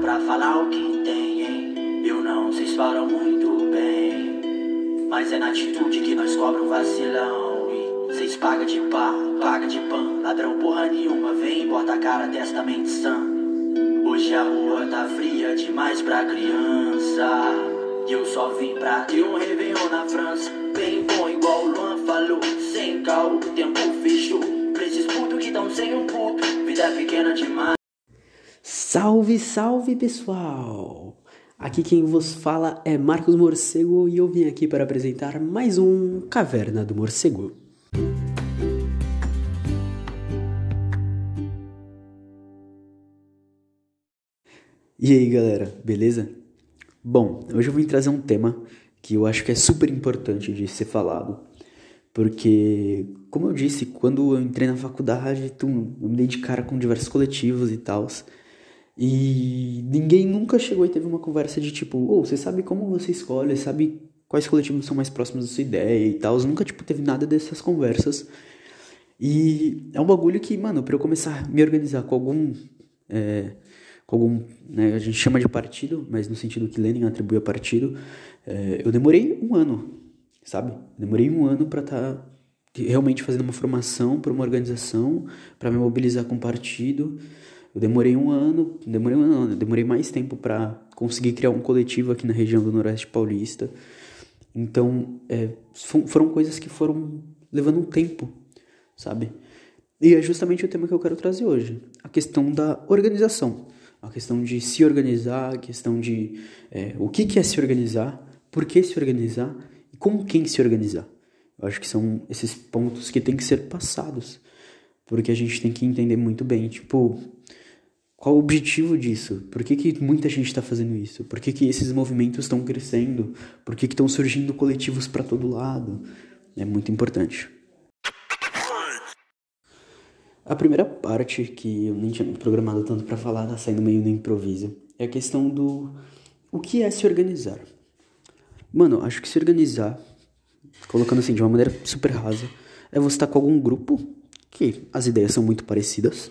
pra falar o que tem, hein? Eu não, vocês falam muito bem. Mas é na atitude que nós cobra um vacilão. E vocês pagam de pá, paga de pan. Ladrão porra nenhuma, vem, bota a cara, testa mente sã. Hoje a rua tá fria demais pra criança. E eu só vim pra ter um Réveillon na França. Bem bom, igual o Luan falou. Sem cal, o tempo fechou. Pra esses putos que tão sem um puto. Vida é pequena demais. Salve, salve pessoal! Aqui quem vos fala é Marcos Morcego e eu vim aqui para apresentar mais um Caverna do Morcego. E aí galera, beleza? Bom, hoje eu vim trazer um tema que eu acho que é super importante de ser falado, porque, como eu disse, quando eu entrei na faculdade, eu me dei de cara com diversos coletivos e tal, e ninguém nunca chegou e teve uma conversa de tipo, ou oh, você sabe como você escolhe, sabe quais coletivos são mais próximos da sua ideia e tal, nunca, tipo, teve nada dessas conversas, e é um bagulho que, mano, para eu começar a me organizar com algum... É, com algum, né, a gente chama de partido, mas no sentido que Lenin atribui a partido, é, eu demorei um ano, sabe? Demorei um ano para estar tá realmente fazendo uma formação para uma organização, para me mobilizar com o partido. Eu demorei um ano, demorei um ano, demorei mais tempo para conseguir criar um coletivo aqui na região do Noroeste Paulista. Então, é, foram coisas que foram levando um tempo, sabe? E é justamente o tema que eu quero trazer hoje, a questão da organização a questão de se organizar, a questão de é, o que, que é se organizar, por que se organizar e com quem se organizar. Eu acho que são esses pontos que têm que ser passados, porque a gente tem que entender muito bem, tipo, qual o objetivo disso? Por que, que muita gente está fazendo isso? Por que, que esses movimentos estão crescendo? Por que estão surgindo coletivos para todo lado? É muito importante. A primeira parte, que eu nem tinha programado tanto para falar, tá saindo meio no improviso, é a questão do o que é se organizar. Mano, acho que se organizar, colocando assim de uma maneira super rasa, é você estar com algum grupo que as ideias são muito parecidas,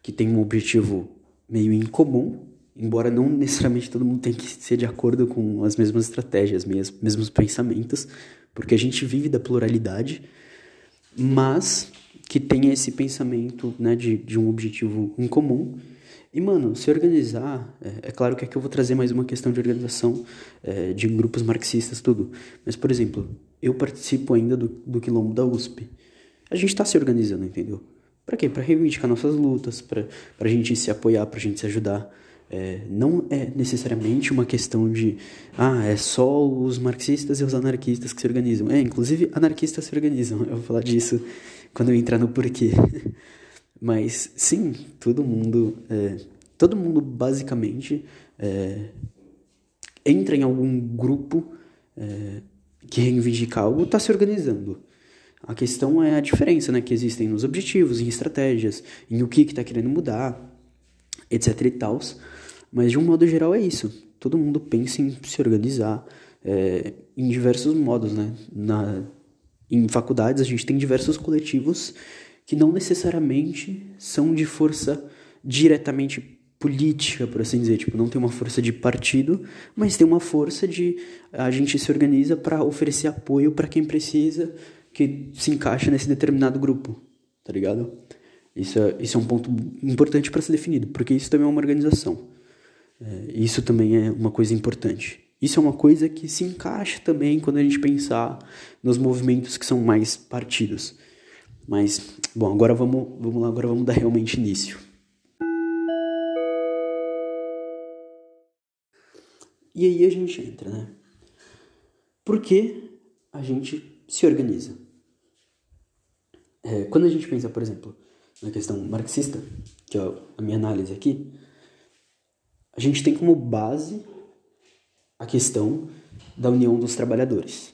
que tem um objetivo meio incomum, embora não necessariamente todo mundo tenha que ser de acordo com as mesmas estratégias, mesmos, mesmos pensamentos, porque a gente vive da pluralidade, mas que tenha esse pensamento né, de, de um objetivo em comum. E, mano, se organizar, é, é, claro que aqui eu vou trazer mais uma questão de organização é, de grupos marxistas, tudo. Mas, por exemplo, eu participo ainda do, do quilombo da USP. A gente está se organizando, entendeu? Para quê? Para reivindicar nossas lutas, para a gente se apoiar, para a gente se ajudar. É, não é necessariamente uma questão de, ah, é só os marxistas e os anarquistas que se organizam. É, inclusive anarquistas se organizam. Eu vou falar disso quando eu entrar no porquê. Mas sim, todo mundo, é, todo mundo basicamente é, entra em algum grupo é, que reivindica algo, está se organizando. A questão é a diferença né, que existem nos objetivos, em estratégias, em o que está que tá querendo mudar, etc e tal. Mas de um modo geral é isso. Todo mundo pensa em se organizar é, em diversos modos, né? Na, em faculdades a gente tem diversos coletivos que não necessariamente são de força diretamente política, por assim dizer, tipo, não tem uma força de partido, mas tem uma força de a gente se organiza para oferecer apoio para quem precisa, que se encaixa nesse determinado grupo, tá ligado? Isso é, isso é um ponto importante para ser definido, porque isso também é uma organização. É, isso também é uma coisa importante. Isso é uma coisa que se encaixa também quando a gente pensar nos movimentos que são mais partidos. Mas, bom, agora vamos, vamos lá, agora vamos dar realmente início. E aí a gente entra, né? Por que a gente se organiza? É, quando a gente pensa, por exemplo, na questão marxista, que é a minha análise aqui, a gente tem como base a questão da união dos trabalhadores.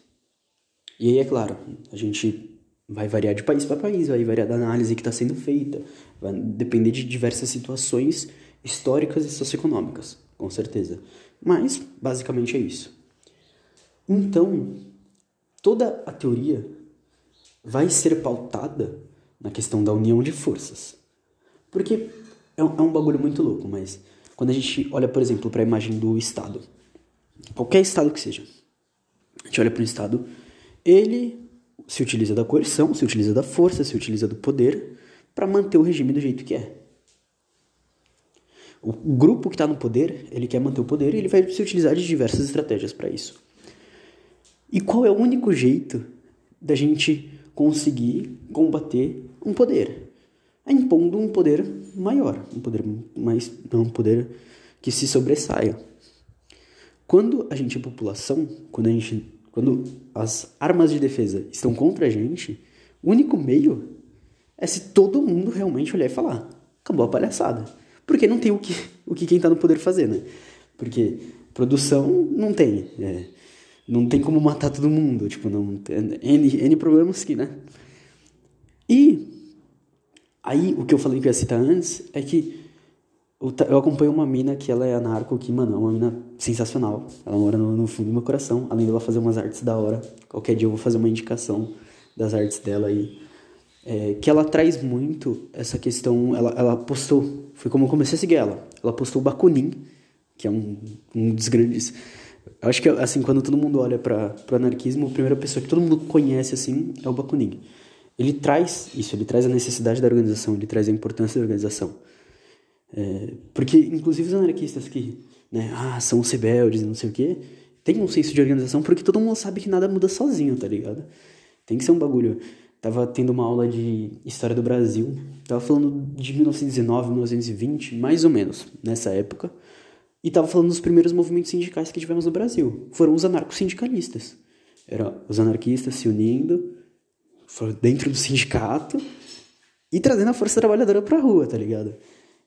E aí, é claro, a gente vai variar de país para país, vai variar da análise que está sendo feita, vai depender de diversas situações históricas e socioeconômicas, com certeza. Mas, basicamente, é isso. Então, toda a teoria vai ser pautada na questão da união de forças. Porque é um, é um bagulho muito louco, mas quando a gente olha, por exemplo, para a imagem do Estado, qualquer Estado que seja, a gente olha para um Estado, ele se utiliza da coerção, se utiliza da força, se utiliza do poder para manter o regime do jeito que é. O grupo que está no poder, ele quer manter o poder e ele vai se utilizar de diversas estratégias para isso. E qual é o único jeito da gente conseguir combater um poder? É impondo um poder maior, um poder mais, não um poder que se sobressaia. Quando a gente é população, quando a gente, quando as armas de defesa estão contra a gente, o único meio é se todo mundo realmente olhar e falar: acabou a palhaçada. Porque não tem o que, o que quem está no poder fazer, né? Porque produção não tem. É, não tem como matar todo mundo. Tipo, não N, N problemas que, né? E aí, o que eu falei que eu ia citar antes é que eu, eu acompanho uma mina que ela é anarco, que, mano, é uma mina sensacional. Ela mora no, no fundo do meu coração. Além dela fazer umas artes da hora. Qualquer dia eu vou fazer uma indicação das artes dela aí é, que ela traz muito essa questão. Ela, ela postou, foi como eu comecei a seguir ela. Ela postou o Bakunin, que é um, um dos grandes. Eu acho que, assim, quando todo mundo olha para o anarquismo, a primeira pessoa que todo mundo conhece, assim, é o Bakunin. Ele traz isso, ele traz a necessidade da organização, ele traz a importância da organização. É, porque, inclusive, os anarquistas que né, ah, são os rebeldes não sei o quê, tem um senso de organização porque todo mundo sabe que nada muda sozinho, tá ligado? Tem que ser um bagulho Tava tendo uma aula de história do Brasil. Tava falando de 1919, 1920, mais ou menos, nessa época. E tava falando dos primeiros movimentos sindicais que tivemos no Brasil. Foram os anarcos-sindicalistas. Era os anarquistas se unindo dentro do sindicato e trazendo a força trabalhadora pra rua, tá ligado?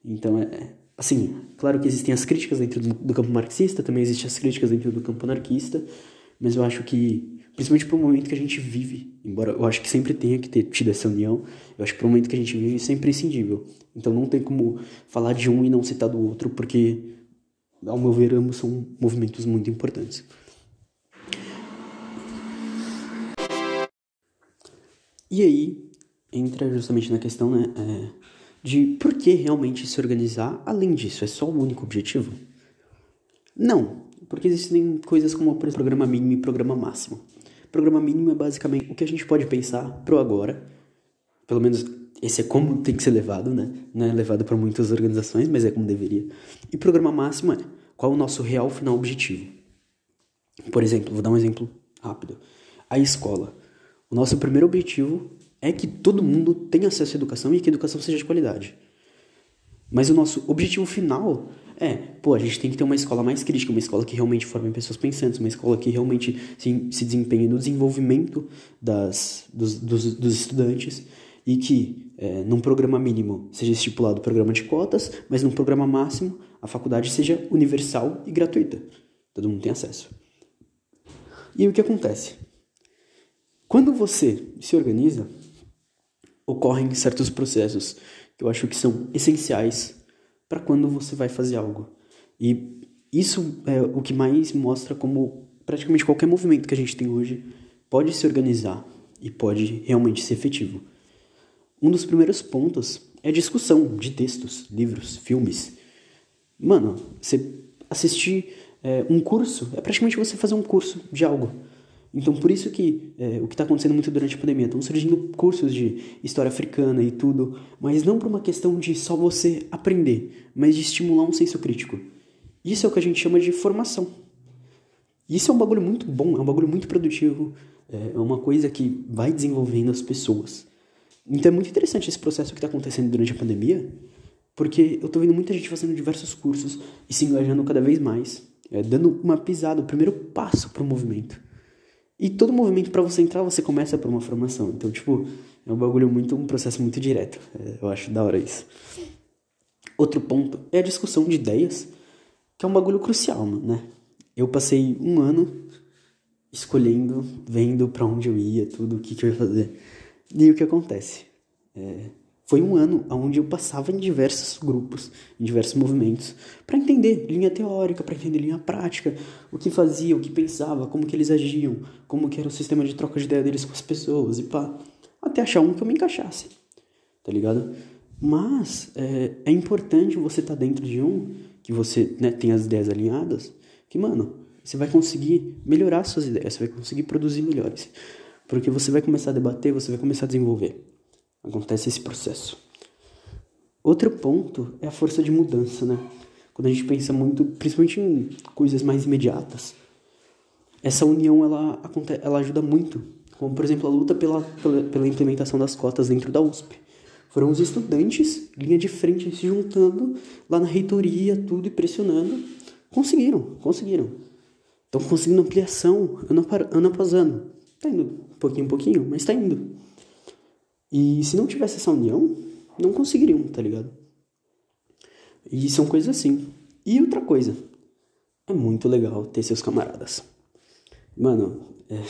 Então, é, assim, claro que existem as críticas dentro do, do campo marxista, também existem as críticas dentro do campo anarquista, mas eu acho que Principalmente pro momento que a gente vive. Embora eu acho que sempre tenha que ter tido essa união, eu acho que pro momento que a gente vive é imprescindível. Então não tem como falar de um e não citar do outro, porque, ao meu ver, ambos são movimentos muito importantes. E aí entra justamente na questão né, é, de por que realmente se organizar além disso? É só o único objetivo? Não, porque existem coisas como o programa mínimo e programa máximo. Programa mínimo é basicamente o que a gente pode pensar pro agora. Pelo menos esse é como tem que ser levado, né? Não é levado para muitas organizações, mas é como deveria. E programa máximo é qual o nosso real final objetivo. Por exemplo, vou dar um exemplo rápido. A escola. O nosso primeiro objetivo é que todo mundo tenha acesso à educação e que a educação seja de qualidade. Mas o nosso objetivo final é, pô, a gente tem que ter uma escola mais crítica, uma escola que realmente forme pessoas pensantes, uma escola que realmente se, se desempenhe no desenvolvimento das, dos, dos, dos estudantes e que é, num programa mínimo seja estipulado o programa de cotas, mas num programa máximo a faculdade seja universal e gratuita. Todo mundo tem acesso. E o que acontece? Quando você se organiza, ocorrem certos processos que eu acho que são essenciais para quando você vai fazer algo. E isso é o que mais mostra como praticamente qualquer movimento que a gente tem hoje pode se organizar e pode realmente ser efetivo. Um dos primeiros pontos é discussão de textos, livros, filmes. Mano, você assistir é, um curso é praticamente você fazer um curso de algo. Então, por isso que é, o que está acontecendo muito durante a pandemia, estão surgindo cursos de história africana e tudo, mas não por uma questão de só você aprender, mas de estimular um senso crítico. Isso é o que a gente chama de formação. Isso é um bagulho muito bom, é um bagulho muito produtivo, é uma coisa que vai desenvolvendo as pessoas. Então é muito interessante esse processo que está acontecendo durante a pandemia, porque eu estou vendo muita gente fazendo diversos cursos e se engajando cada vez mais, é, dando uma pisada, o primeiro passo para o movimento. E todo movimento para você entrar, você começa por uma formação. Então, tipo, é um bagulho muito, um processo muito direto. É, eu acho da hora isso. Outro ponto é a discussão de ideias, que é um bagulho crucial, né? Eu passei um ano escolhendo, vendo para onde eu ia, tudo, o que, que eu ia fazer. E o que acontece? É, foi um ano onde eu passava em diversos grupos, em diversos movimentos, para entender linha teórica, para entender linha prática, o que fazia, o que pensava, como que eles agiam, como que era o sistema de troca de ideia deles com as pessoas e pá, até achar um que eu me encaixasse, tá ligado? Mas é, é importante você estar tá dentro de um que você né, tem as ideias alinhadas, que, mano, você vai conseguir melhorar suas ideias, você vai conseguir produzir melhores. Porque você vai começar a debater, você vai começar a desenvolver. Acontece esse processo. Outro ponto é a força de mudança, né? Quando a gente pensa muito, principalmente em coisas mais imediatas, essa união ela, ela ajuda muito. Como, por exemplo, a luta pela, pela, pela implementação das cotas dentro da USP. Foram os estudantes, linha de frente, se juntando lá na reitoria, tudo e pressionando. Conseguiram, conseguiram. Estão conseguindo ampliação ano, ano após ano. Tá indo pouquinho pouquinho, mas tá indo. E se não tivesse essa união, não conseguiriam, tá ligado? E são coisas assim. E outra coisa, é muito legal ter seus camaradas. Mano, é...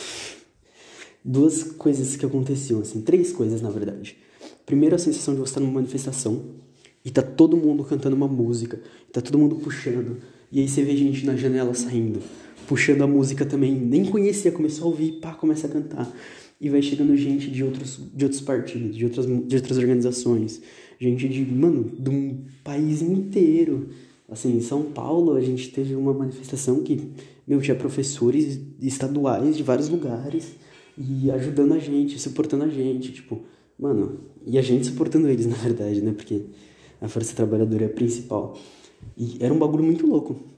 duas coisas que aconteciam, assim, três coisas na verdade. Primeiro, a sensação de você estar numa manifestação e tá todo mundo cantando uma música, tá todo mundo puxando, e aí você vê gente na janela saindo, puxando a música também, nem conhecia, começou a ouvir, pá, começa a cantar. E vai chegando gente de outros, de outros partidos, de outras, de outras organizações, gente de, mano, de um país inteiro. Assim, em São Paulo a gente teve uma manifestação que, meu, tinha professores estaduais de vários lugares e ajudando a gente, suportando a gente, tipo, mano, e a gente suportando eles, na verdade, né? Porque a força trabalhadora é a principal. E era um bagulho muito louco.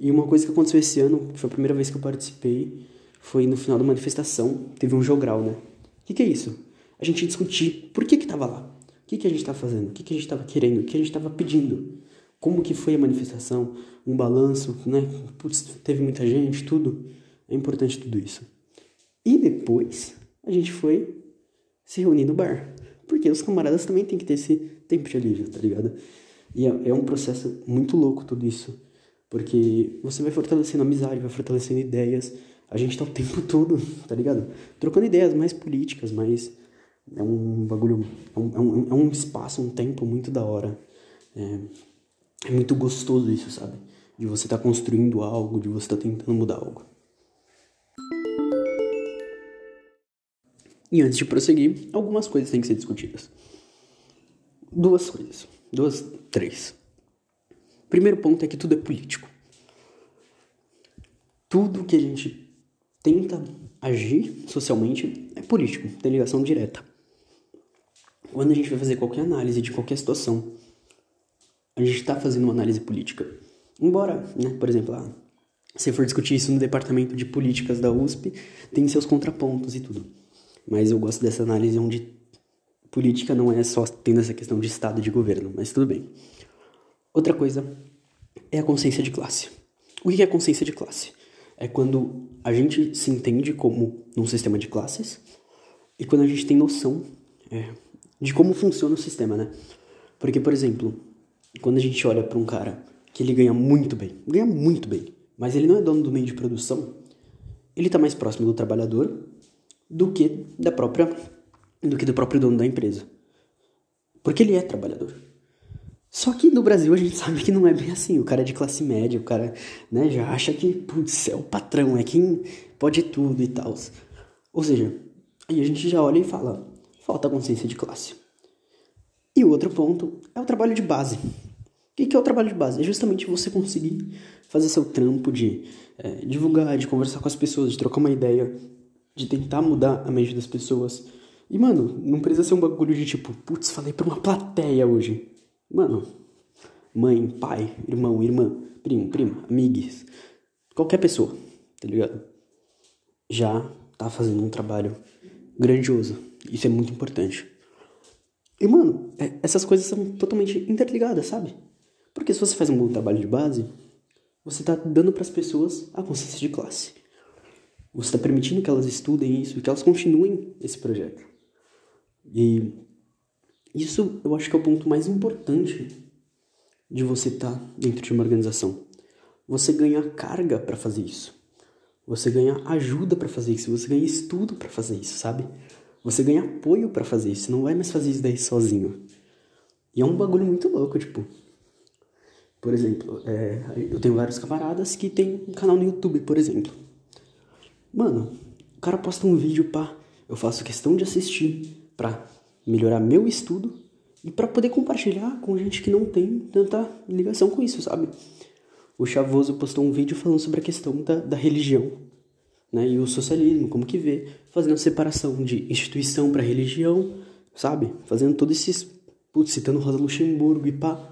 E uma coisa que aconteceu esse ano, que foi a primeira vez que eu participei, foi no final da manifestação, teve um jogral, né? O que, que é isso? A gente discutir por que que tava lá, o que que a gente tá fazendo, o que que a gente tava querendo, o que a gente tava pedindo, como que foi a manifestação, um balanço, né? Putz, teve muita gente, tudo. É importante tudo isso. E depois, a gente foi se reunir no bar. Porque os camaradas também tem que ter esse tempo de alívio, tá ligado? E é, é um processo muito louco tudo isso. Porque você vai fortalecendo amizade, vai fortalecendo ideias. A gente tá o tempo todo, tá ligado? Trocando ideias mais políticas, mas é um bagulho, é um, é um, é um espaço, um tempo muito da hora. É, é muito gostoso isso, sabe? De você estar tá construindo algo, de você estar tá tentando mudar algo. E antes de prosseguir, algumas coisas têm que ser discutidas. Duas coisas. Duas, três. Primeiro ponto é que tudo é político. Tudo que a gente tenta agir socialmente é político, tem ligação direta. Quando a gente vai fazer qualquer análise de qualquer situação, a gente está fazendo uma análise política. Embora, né, por exemplo, ah, se for discutir isso no departamento de políticas da USP, tem seus contrapontos e tudo. Mas eu gosto dessa análise onde política não é só tendo essa questão de Estado e de governo, mas tudo bem. Outra coisa é a consciência de classe. O que é consciência de classe? É quando a gente se entende como num sistema de classes e quando a gente tem noção é, de como funciona o sistema, né? Porque, por exemplo, quando a gente olha para um cara que ele ganha muito bem, ganha muito bem, mas ele não é dono do meio de produção, ele está mais próximo do trabalhador do que da própria do que do próprio dono da empresa. Porque ele é trabalhador. Só que no Brasil a gente sabe que não é bem assim. O cara é de classe média, o cara né, já acha que, putz, é o patrão, é quem pode tudo e tal. Ou seja, aí a gente já olha e fala, falta consciência de classe. E o outro ponto é o trabalho de base. O que é o trabalho de base? É justamente você conseguir fazer seu trampo de é, divulgar, de conversar com as pessoas, de trocar uma ideia, de tentar mudar a mente das pessoas. E, mano, não precisa ser um bagulho de tipo, putz, falei pra uma plateia hoje. Mano, mãe, pai, irmão, irmã, primo, prima, amigos, qualquer pessoa, tá ligado? Já tá fazendo um trabalho grandioso. Isso é muito importante. E, mano, é, essas coisas são totalmente interligadas, sabe? Porque se você faz um bom trabalho de base, você tá dando para as pessoas a consciência de classe. Você está permitindo que elas estudem isso e que elas continuem esse projeto. E isso eu acho que é o ponto mais importante de você estar tá dentro de uma organização. Você ganha carga para fazer isso. Você ganha ajuda para fazer isso. Você ganha estudo para fazer isso, sabe? Você ganha apoio para fazer isso. Você não vai mais fazer isso daí sozinho. E é um bagulho muito louco, tipo. Por exemplo, é, eu tenho vários camaradas que tem um canal no YouTube, por exemplo. Mano, o cara posta um vídeo, pá. Eu faço questão de assistir pra melhorar meu estudo e para poder compartilhar com gente que não tem tanta ligação com isso, sabe? O Chavoso postou um vídeo falando sobre a questão da, da religião né? e o socialismo, como que vê, fazendo separação de instituição para religião, sabe? Fazendo todos esses. Putz, citando Rosa Luxemburgo e pá.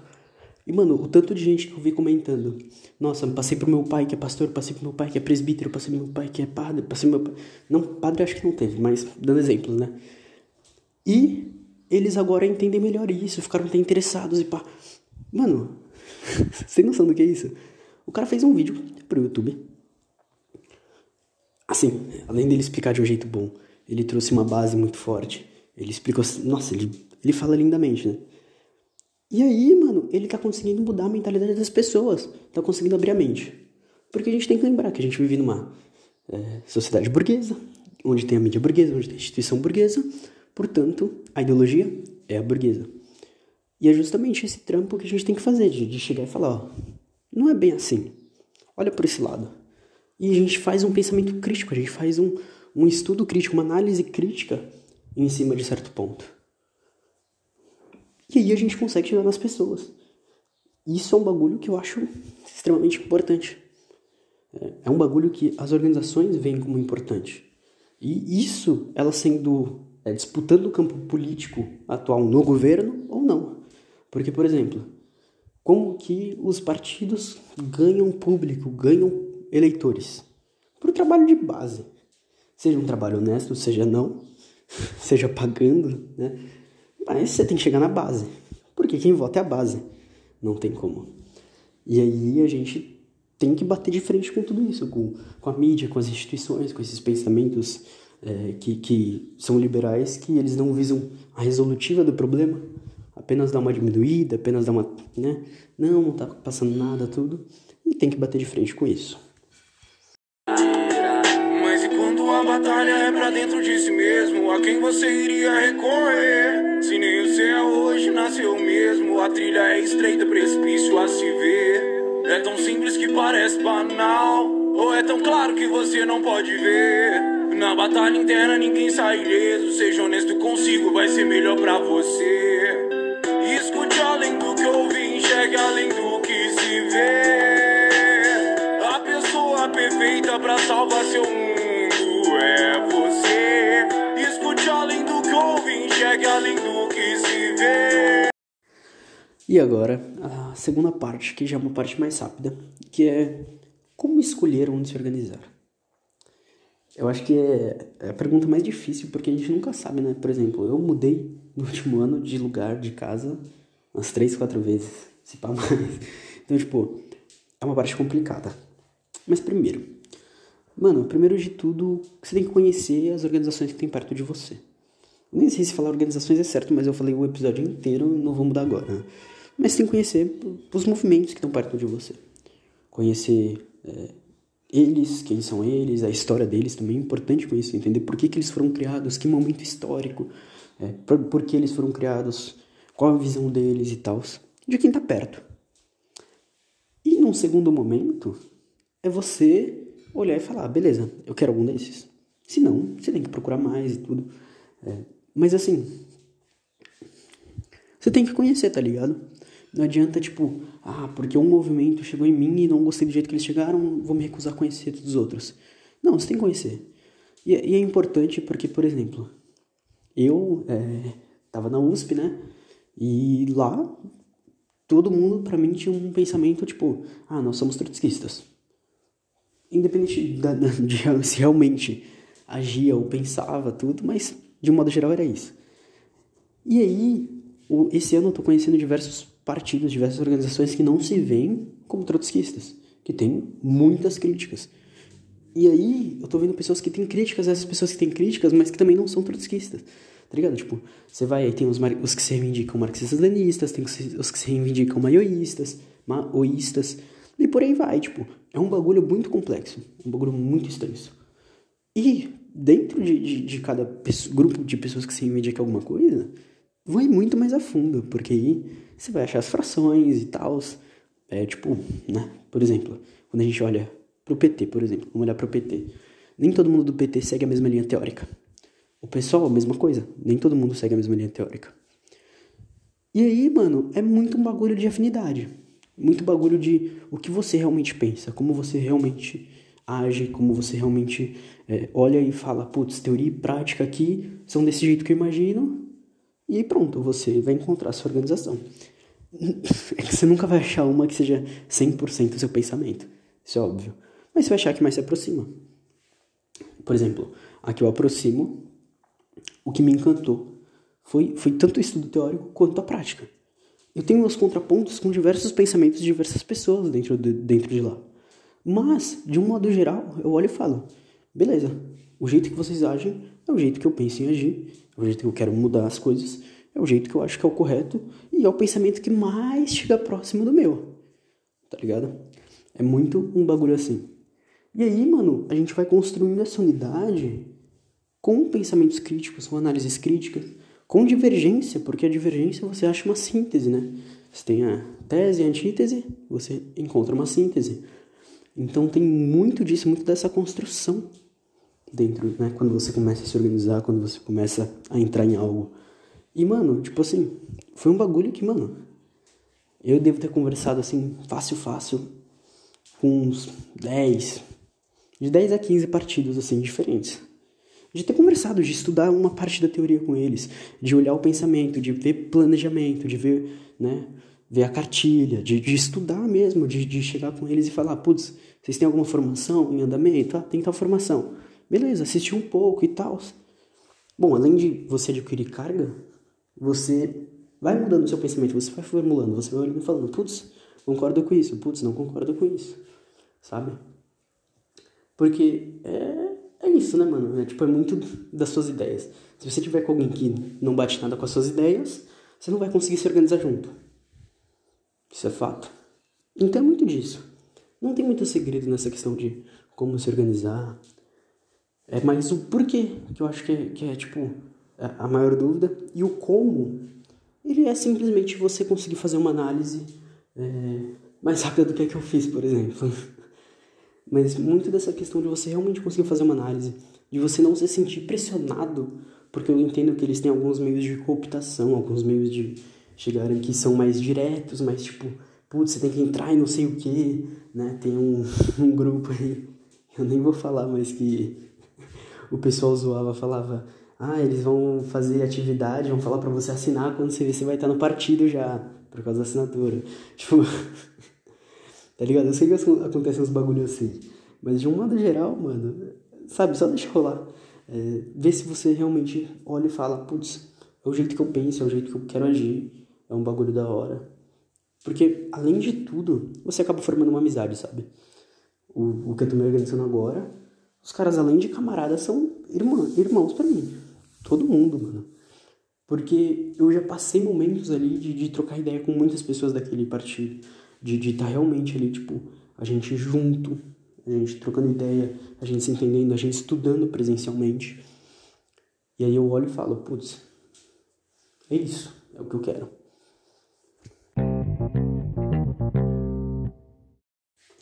E, mano, o tanto de gente que eu vi comentando. Nossa, passei pro meu pai que é pastor, passei pro meu pai que é presbítero, passei pro meu pai que é padre, passei pro meu pai. Não, padre acho que não teve, mas dando exemplos, né? E eles agora entendem melhor isso, ficaram até interessados e pá. Mano, sem noção do que é isso? O cara fez um vídeo pro YouTube. Assim, além dele explicar de um jeito bom, ele trouxe uma base muito forte. Ele explicou. Nossa, ele, ele fala lindamente, né? E aí, mano, ele tá conseguindo mudar a mentalidade das pessoas. Tá conseguindo abrir a mente. Porque a gente tem que lembrar que a gente vive numa é, sociedade burguesa, onde tem a mídia burguesa, onde tem a instituição burguesa. Portanto, a ideologia é a burguesa. E é justamente esse trampo que a gente tem que fazer, de, de chegar e falar, ó, não é bem assim. Olha por esse lado. E a gente faz um pensamento crítico, a gente faz um, um estudo crítico, uma análise crítica em cima de certo ponto. E aí a gente consegue chegar nas pessoas. Isso é um bagulho que eu acho extremamente importante. É, é um bagulho que as organizações veem como importante. E isso, ela sendo é, disputando o campo político atual no governo ou não. Porque, por exemplo, como que os partidos ganham público, ganham eleitores? Por trabalho de base. Seja um trabalho honesto, seja não, seja pagando, né? Mas você tem que chegar na base. Porque quem vota é a base. Não tem como. E aí a gente tem que bater de frente com tudo isso, com, com a mídia, com as instituições, com esses pensamentos é, que, que são liberais, que eles não visam a resolutiva do problema, apenas dar uma diminuída, apenas dar uma. Né? Não, não tá passando nada, tudo. E tem que bater de frente com isso. Mas e quando a batalha é pra dentro de si mesmo? A quem você iria recorrer? Se nem o céu hoje nasceu mesmo, a trilha é estreita, precipício a se ver. É tão simples que parece banal, ou é tão claro que você não pode ver. Na batalha interna ninguém sai ileso, seja honesto consigo, vai ser melhor pra você. Escute além do que ouvi, enxergue além do que se vê. A pessoa perfeita pra salvar seu mundo é você. Escute além do que ouve, enxergue além do que se vê. E agora, a segunda parte, que já é uma parte mais rápida, que é como escolher onde se organizar. Eu acho que é, é a pergunta mais difícil, porque a gente nunca sabe, né? Por exemplo, eu mudei no último ano de lugar, de casa, umas três, quatro vezes, se pá mais. Então, tipo, é uma parte complicada. Mas primeiro, mano, primeiro de tudo, você tem que conhecer as organizações que tem perto de você. Nem sei se falar organizações é certo, mas eu falei o episódio inteiro, não vou mudar agora. Mas tem que conhecer os movimentos que estão perto de você. Conhecer é, eles, quem são eles, a história deles também é importante conhecer, entender por que, que eles foram criados, que momento histórico, é, por, por que eles foram criados, qual a visão deles e tal, de quem está perto. E num segundo momento, é você olhar e falar, beleza, eu quero algum desses. Se não, você tem que procurar mais e tudo. É, mas assim, você tem que conhecer, tá ligado? Não adianta, tipo, ah, porque um movimento chegou em mim e não gostei do jeito que eles chegaram, vou me recusar a conhecer todos os outros. Não, você tem que conhecer. E, e é importante porque, por exemplo, eu é, tava na USP, né? E lá, todo mundo, pra mim, tinha um pensamento, tipo, ah, nós somos trotskistas. Independente da, da, de se realmente agia ou pensava tudo, mas de um modo geral era isso. E aí, esse ano eu tô conhecendo diversos partidos, diversas organizações que não se veem como trotskistas, que têm muitas críticas. E aí, eu tô vendo pessoas que têm críticas, essas pessoas que têm críticas, mas que também não são trotskistas. Tá ligado? Tipo, você vai aí, tem os, os que se reivindicam marxistas-leninistas, tem os que se reivindicam maioístas, maoístas, e por aí vai, tipo, é um bagulho muito complexo, um bagulho muito extenso. E dentro de, de, de cada grupo de pessoas que se reivindicam alguma coisa, vai muito mais a fundo, porque aí você vai achar as frações e tal. É tipo, né? Por exemplo, quando a gente olha pro PT, por exemplo, vamos olhar pro PT. Nem todo mundo do PT segue a mesma linha teórica. O pessoal, mesma coisa. Nem todo mundo segue a mesma linha teórica. E aí, mano, é muito um bagulho de afinidade. Muito bagulho de o que você realmente pensa, como você realmente age, como você realmente é, olha e fala, putz, teoria e prática aqui são desse jeito que eu imagino, e pronto, você vai encontrar a sua organização. É que você nunca vai achar uma que seja 100% o seu pensamento, isso é óbvio. Mas você vai achar que mais se aproxima. Por exemplo, aqui eu aproximo, o que me encantou foi, foi tanto o estudo teórico quanto a prática. Eu tenho meus contrapontos com diversos pensamentos de diversas pessoas dentro de, dentro de lá. Mas, de um modo geral, eu olho e falo: beleza, o jeito que vocês agem é o jeito que eu penso em agir, é o jeito que eu quero mudar as coisas, é o jeito que eu acho que é o correto e é o pensamento que mais chega próximo do meu. Tá ligado? É muito um bagulho assim. E aí, mano, a gente vai construindo essa unidade com pensamentos críticos, com análises críticas, com divergência, porque a divergência você acha uma síntese, né? Você tem a tese e a antítese, você encontra uma síntese. Então tem muito disso, muito dessa construção dentro, né? Quando você começa a se organizar, quando você começa a entrar em algo. E, mano, tipo assim, foi um bagulho que, mano, eu devo ter conversado assim, fácil, fácil, com uns 10, de 10 a 15 partidos, assim, diferentes de ter conversado, de estudar uma parte da teoria com eles, de olhar o pensamento, de ver planejamento, de ver, né, ver a cartilha, de, de estudar mesmo, de, de chegar com eles e falar, putz, vocês têm alguma formação em andamento? Ah, tem tal formação. Beleza, assistir um pouco e tal. Bom, além de você adquirir carga, você vai mudando o seu pensamento, você vai formulando, você vai olhando e falando, putz, concordo com isso, putz, não concordo com isso, sabe? Porque é é isso, né, mano? É, tipo, é muito das suas ideias. Se você tiver com alguém que não bate nada com as suas ideias, você não vai conseguir se organizar junto. Isso é fato. Então é muito disso. Não tem muito segredo nessa questão de como se organizar. É mais o porquê que eu acho que é, que é tipo, a maior dúvida. E o como, ele é simplesmente você conseguir fazer uma análise é, mais rápida do que a que eu fiz, por exemplo. mas muito dessa questão de você realmente conseguir fazer uma análise, de você não se sentir pressionado, porque eu entendo que eles têm alguns meios de cooptação, alguns meios de chegarem que são mais diretos, mais tipo, putz, você tem que entrar e não sei o que, né? Tem um, um grupo aí, eu nem vou falar, mas que o pessoal zoava, falava, ah, eles vão fazer atividade, vão falar para você assinar quando você você vai estar no partido já, por causa da assinatura. Tipo, Tá ligado? Eu sei que acontecem uns bagulho assim. Mas de um modo geral, mano, sabe, só deixa rolar. É, vê se você realmente olha e fala, putz, é o jeito que eu penso, é o jeito que eu quero agir, é um bagulho da hora. Porque, além de tudo, você acaba formando uma amizade, sabe? O, o que eu tô me organizando agora, os caras, além de camaradas, são irmã, irmãos para mim. Todo mundo, mano. Porque eu já passei momentos ali de, de trocar ideia com muitas pessoas daquele partido de estar tá realmente ali, tipo, a gente junto, a gente trocando ideia, a gente se entendendo, a gente estudando presencialmente. E aí eu olho e falo, putz, é isso, é o que eu quero.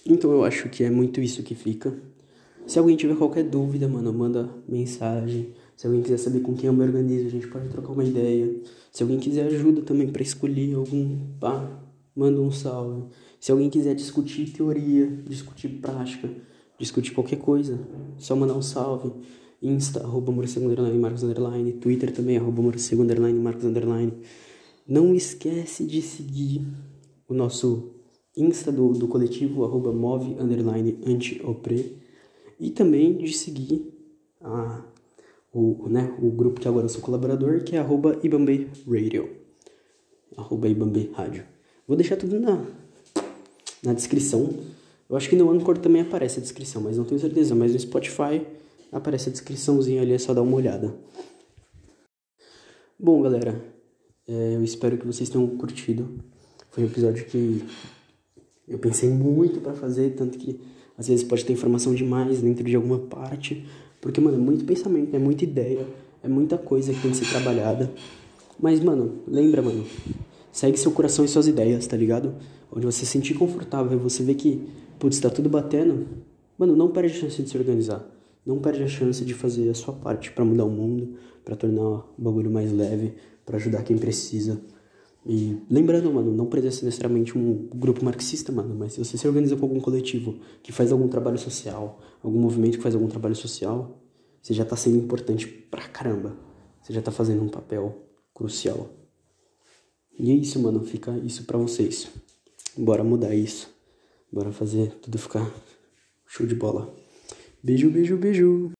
Então eu acho que é muito isso que fica. Se alguém tiver qualquer dúvida, mano, manda mensagem. Se alguém quiser saber com quem eu me organizo, a gente pode trocar uma ideia. Se alguém quiser ajuda também para escolher algum, pá, manda um salve. Se alguém quiser discutir teoria, discutir prática, discutir qualquer coisa, só mandar um salve. Insta, arroba morcego, underline, marcos, underline. Twitter também, arroba morcego, underline, marcos, underline. Não esquece de seguir o nosso Insta do, do coletivo, arroba move, underline, anti-opre. E também de seguir a, o, né, o grupo que agora eu sou colaborador, que é arroba Ibambe Radio. Arroba Ibambe Rádio. Vou deixar tudo na, na descrição. Eu acho que no Anchor também aparece a descrição, mas não tenho certeza. Mas no Spotify aparece a descriçãozinha ali, é só dar uma olhada. Bom, galera, é, eu espero que vocês tenham curtido. Foi um episódio que eu pensei muito para fazer, tanto que às vezes pode ter informação demais dentro de alguma parte. Porque, mano, é muito pensamento, é muita ideia, é muita coisa que tem que ser trabalhada. Mas, mano, lembra, mano, Segue seu coração e suas ideias, tá ligado? Onde você se sentir confortável, você vê que, putz, tá tudo batendo. Mano, não perde a chance de se organizar. Não perde a chance de fazer a sua parte para mudar o mundo, para tornar o bagulho mais leve, para ajudar quem precisa. E lembrando, mano, não precisa ser necessariamente um grupo marxista, mano, mas se você se organiza com algum coletivo que faz algum trabalho social, algum movimento que faz algum trabalho social, você já tá sendo importante pra caramba. Você já tá fazendo um papel crucial. E é isso, mano, fica isso pra vocês. Bora mudar isso. Bora fazer tudo ficar show de bola. Beijo, beijo, beijo.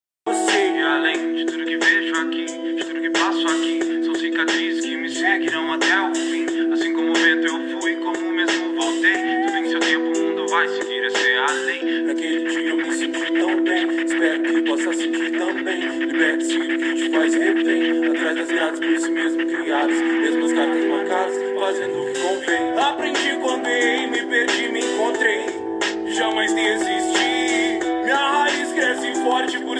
Que te faz refém, atrás das grades por si mesmo criadas, mesmas cartas marcadas, fazendo o que convém. Aprendi quando errei, me perdi, me encontrei, jamais desisti. Minha raiz cresce forte por